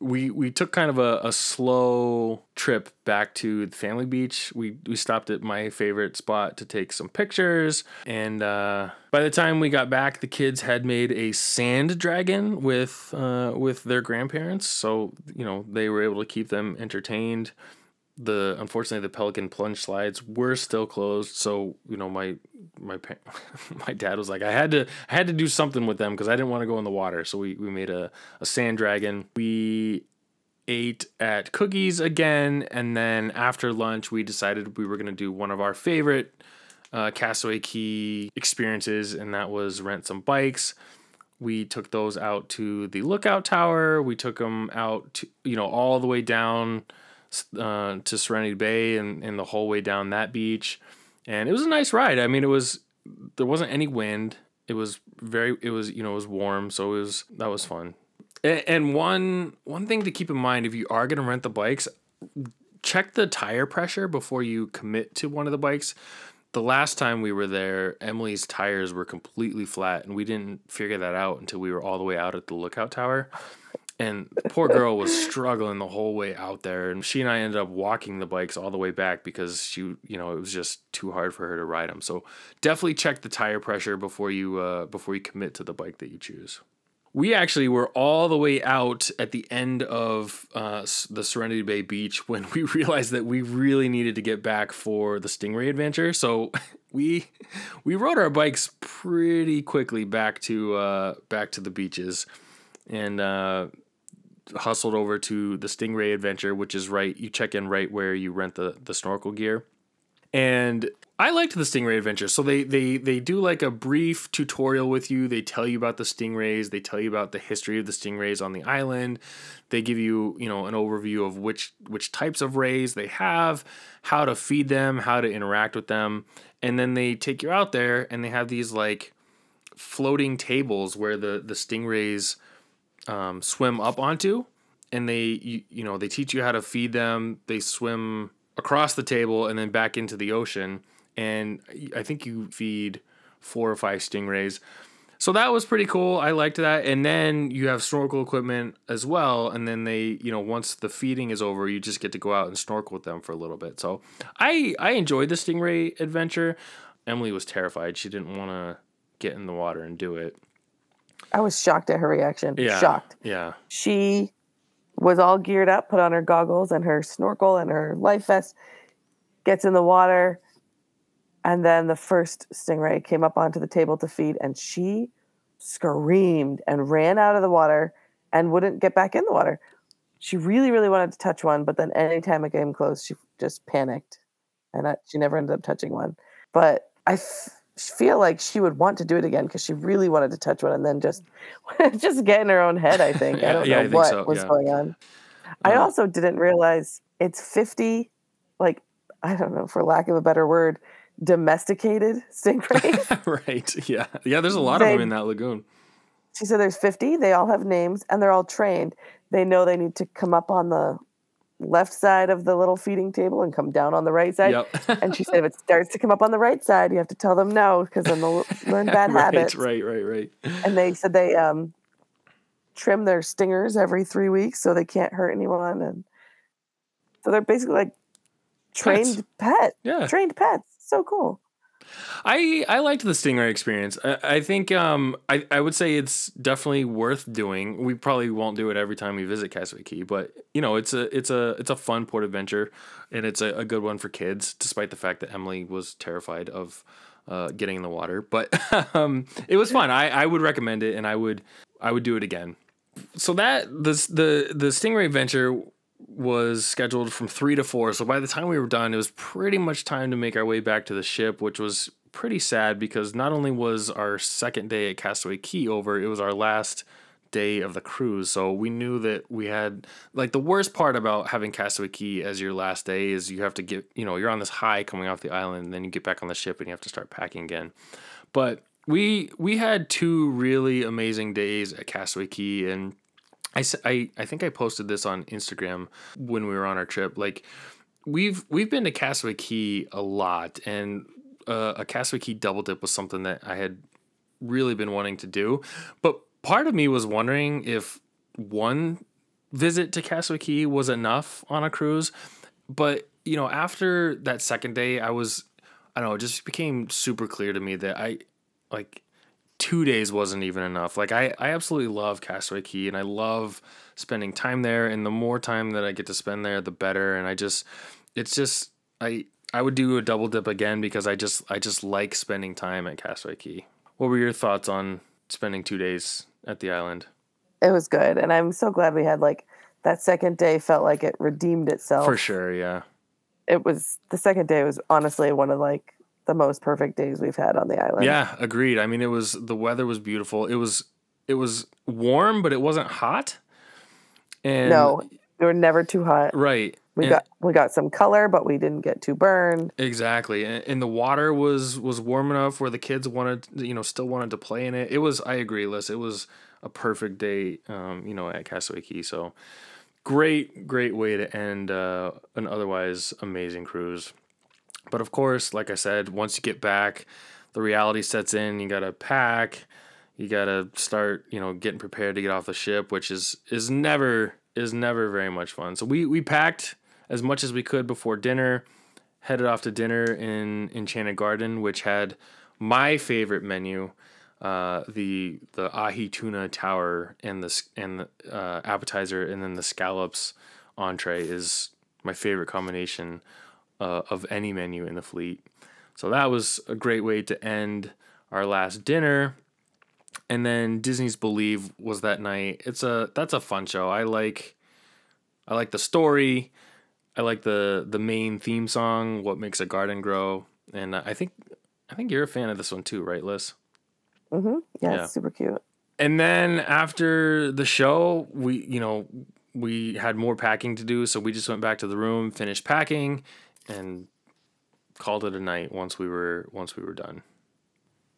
we we took kind of a, a slow trip back to the family beach. We we stopped at my favorite spot to take some pictures. And uh, by the time we got back the kids had made a sand dragon with uh, with their grandparents. So you know they were able to keep them entertained the unfortunately the pelican plunge slides were still closed. So you know my my my dad was like i had to i had to do something with them because i didn't want to go in the water. So we, we made a, a sand dragon. We ate at Cookie's again and then after lunch we decided we were going to do one of our favorite uh, castaway cay experiences and that was rent some bikes. We took those out to the lookout tower. We took them out to you know all the way down uh, to Serenity Bay and, and the whole way down that beach. And it was a nice ride. I mean, it was there wasn't any wind. It was very it was you know it was warm, so it was that was fun. And, and one one thing to keep in mind if you are going to rent the bikes, check the tire pressure before you commit to one of the bikes. The last time we were there, Emily's tires were completely flat, and we didn't figure that out until we were all the way out at the lookout tower. And the poor girl was struggling the whole way out there. And she and I ended up walking the bikes all the way back because she, you know, it was just too hard for her to ride them. So definitely check the tire pressure before you uh, before you commit to the bike that you choose. We actually were all the way out at the end of uh, the Serenity Bay Beach when we realized that we really needed to get back for the Stingray adventure. So we we rode our bikes pretty quickly back to uh, back to the beaches, and uh, hustled over to the Stingray Adventure, which is right. You check in right where you rent the the snorkel gear, and I liked the Stingray Adventure. So they they they do like a brief tutorial with you. They tell you about the stingrays. They tell you about the history of the stingrays on the island. They give you you know an overview of which which types of rays they have, how to feed them, how to interact with them, and then they take you out there and they have these like floating tables where the the stingrays um, swim up onto, and they you, you know they teach you how to feed them. They swim across the table and then back into the ocean, and I think you feed four or five stingrays. So that was pretty cool. I liked that. And then you have snorkel equipment as well. And then they, you know, once the feeding is over, you just get to go out and snorkel with them for a little bit. So I I enjoyed the stingray adventure. Emily was terrified. She didn't want to get in the water and do it. I was shocked at her reaction. Yeah. Shocked. Yeah. She was all geared up, put on her goggles and her snorkel and her life vest, gets in the water, and then the first stingray came up onto the table to feed, and she screamed and ran out of the water and wouldn't get back in the water. She really, really wanted to touch one, but then anytime it came close, she just panicked, and I, she never ended up touching one. But I f- feel like she would want to do it again because she really wanted to touch one, and then just just get in her own head. I think I don't yeah, I know think what so, was yeah. going on. I Um, also didn't realize it's fifty, like I don't know, for lack of a better word, domesticated stingrays. right. Yeah. Yeah. There's a lot of them in that lagoon. she said there's 50 they all have names and they're all trained they know they need to come up on the left side of the little feeding table and come down on the right side Yep. and she said if it starts to come up on the right side you have to tell them no because then they'll learn bad right, habits Right. Right. Right. and they said they um trim their stingers every three weeks so they can't hurt anyone and so they're basically like trained pet Yeah. trained pets so cool I I liked the Stingray experience. I, I think um I, I would say it's definitely worth doing. We probably won't do it every time we visit Castaway Cay, but you know it's a it's a it's a fun port adventure, and it's a, a good one for kids. Despite the fact that Emily was terrified of uh, getting in the water, but um, it was fun. I, I would recommend it, and I would I would do it again. So that the the the Stingray adventure was scheduled from three to four. So by the time we were done, it was pretty much time to make our way back to the ship, which was pretty sad because not only was our second day at Castaway Cay over, it was our last day of the cruise. So we knew that we had like the worst part about having Castaway Cay as your last day is you have to get, you know, you're on this high coming off the island, and then you get back on the ship and you have to start packing again. But we we had two really amazing days at Castaway Cay and I, I, I think I posted this on Instagram when we were on our trip. Like we've we've been to Castaway Cay a lot, and uh, a Castaway Cay double dip was something that I had really been wanting to do. But part of me was wondering if one visit to Castaway Cay was enough on a cruise. But you know, after that second day, I was I don't know, it just became super clear to me that I like two days wasn't even enough. Like I, I absolutely love Castaway Cay and I love spending time there and the more time that I get to spend there the better and I just it's just I I would do a double dip again because I just I just like spending time at Castaway Cay. What were your thoughts on spending 2 days at the island? it was good and i'm so glad we had like that second day felt like it redeemed itself For sure, yeah. it was the second day was honestly one of like the most perfect days we've had on the island. Yeah, agreed. I mean, it was the weather was beautiful. It was it was warm, but it wasn't hot. And No, we were never too hot. right. We and- got we got some color, but we didn't get too burned. Exactly, and, and the water was was warm enough where the kids wanted, you know, still wanted to play in it. It was, I agree, Liz. It was a perfect day, um, you know, at Castaway Cay. So great, great way to end uh, an otherwise amazing cruise. But of course, like I said, once you get back, the reality sets in. You gotta pack. You gotta start, you know, getting prepared to get off the ship, which is is never is never very much fun. So we we packed as much as we could before dinner. Headed off to dinner in Enchanted Garden, which had my favorite menu, uh, the the ahi tuna tower and the and the uh, appetizer, and then the scallops entree is my favorite combination uh, of any menu in the fleet. So that was a great way to end our last dinner. And then Disney's Believe was that night. It's a that's a fun show. I like I like the story. I like the the main theme song, "What Makes a Garden Grow," and I think I think you're a fan of this one too, right, Liz? Mm-hmm. Yeah, Yeah. it's super cute. And then after the show, we you know we had more packing to do, so we just went back to the room, finished packing, and called it a night once we were once we were done.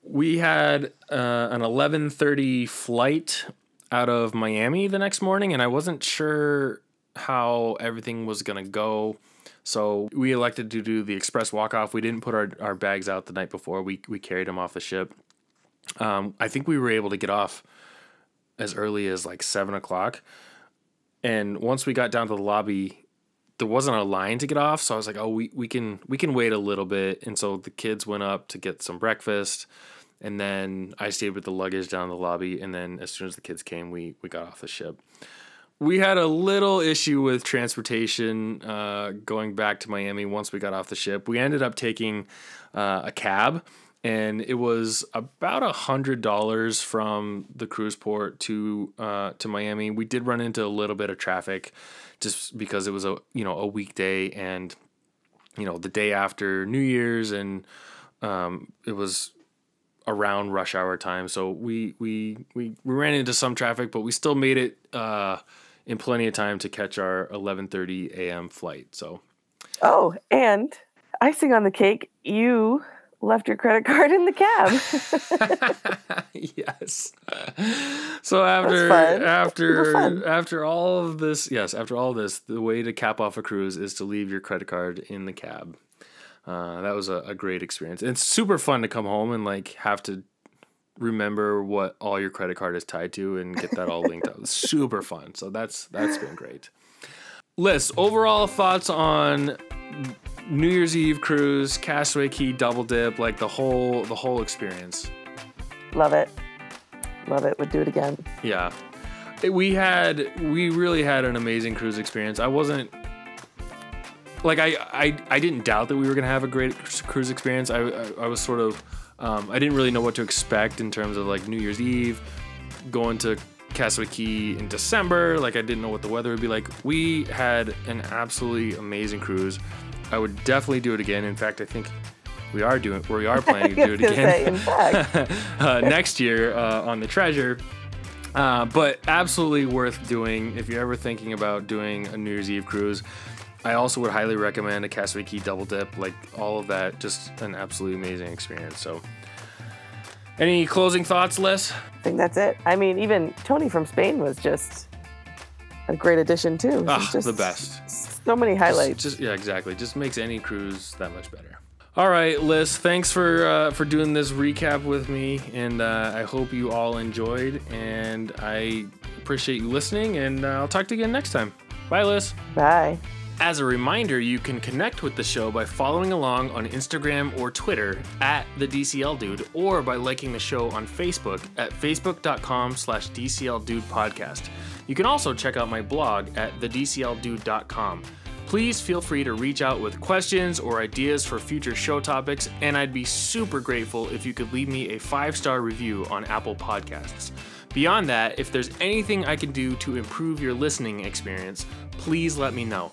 We had uh, an eleven thirty flight out of Miami the next morning, and I wasn't sure how everything was gonna go. So we elected to do the express walk off. We didn't put our, our bags out the night before. We we carried them off the ship. Um, I think we were able to get off as early as like seven o'clock. And once we got down to the lobby, there wasn't a line to get off. So I was like, oh, we, we can we can wait a little bit. And so the kids went up to get some breakfast. and then I stayed with the luggage down in the lobby. And then as soon as the kids came, we we got off the ship. We had a little issue with transportation uh, going back to Miami once we got off the ship. We ended up taking uh, a cab, and it was about a hundred dollars from the cruise port to uh, to Miami. We did run into a little bit of traffic, just because it was a you know a weekday and you know the day after New Year's, and um, it was around rush hour time. So we we we, we ran into some traffic, but we still made it uh, in plenty of time to catch our 11:30 a.m. flight. So Oh, and icing on the cake, you left your credit card in the cab. yes. So after after after all of this, yes, after all this, the way to cap off a cruise is to leave your credit card in the cab. Uh, that was a, a great experience. It's super fun to come home and like have to remember what all your credit card is tied to and get that all linked up. It's super fun. So that's that's been great. Liz, overall thoughts on New Year's Eve cruise, Castaway Cay double dip, like the whole the whole experience. Love it. Love it. Would do it again. Yeah. We had we really had an amazing cruise experience. I wasn't like I I, I didn't doubt that we were gonna have a great cruise experience. I I, I was sort of um, I didn't really know what to expect in terms of like New Year's Eve, going to Castaway Cay in December. Like I didn't know what the weather would be like. We had an absolutely amazing cruise. I would definitely do it again. In fact, I think we are doing we are planning to do it I say, again uh, next year uh, on the treasure. Uh, but absolutely worth doing if you're ever thinking about doing a New Year's Eve cruise. I also would highly recommend a Castaway Cay double dip. Like all of that, just an absolutely amazing experience. So, any closing thoughts, Liz? I think that's it. I mean, even Tony from Spain was just a great addition too. Ah, just the best. So many highlights. Just yeah, exactly. Just makes any cruise that much better. All right, Liz. Thanks for uh, for doing this recap with me, and uh, I hope you all enjoyed. And I appreciate you listening. And uh, I'll talk to you again next time. Bye, Liz. Bye. As a reminder, you can connect with the show by following along on Instagram or Twitter at the DCL Dude, or by liking the show on Facebook at facebook.com slash DCL Dude Podcast. You can also check out my blog at thedcldude.com. Please feel free to reach out with questions or ideas for future show topics, and I'd be super grateful if you could leave me a five star review on Apple Podcasts. Beyond that, if there's anything I can do to improve your listening experience, please let me know.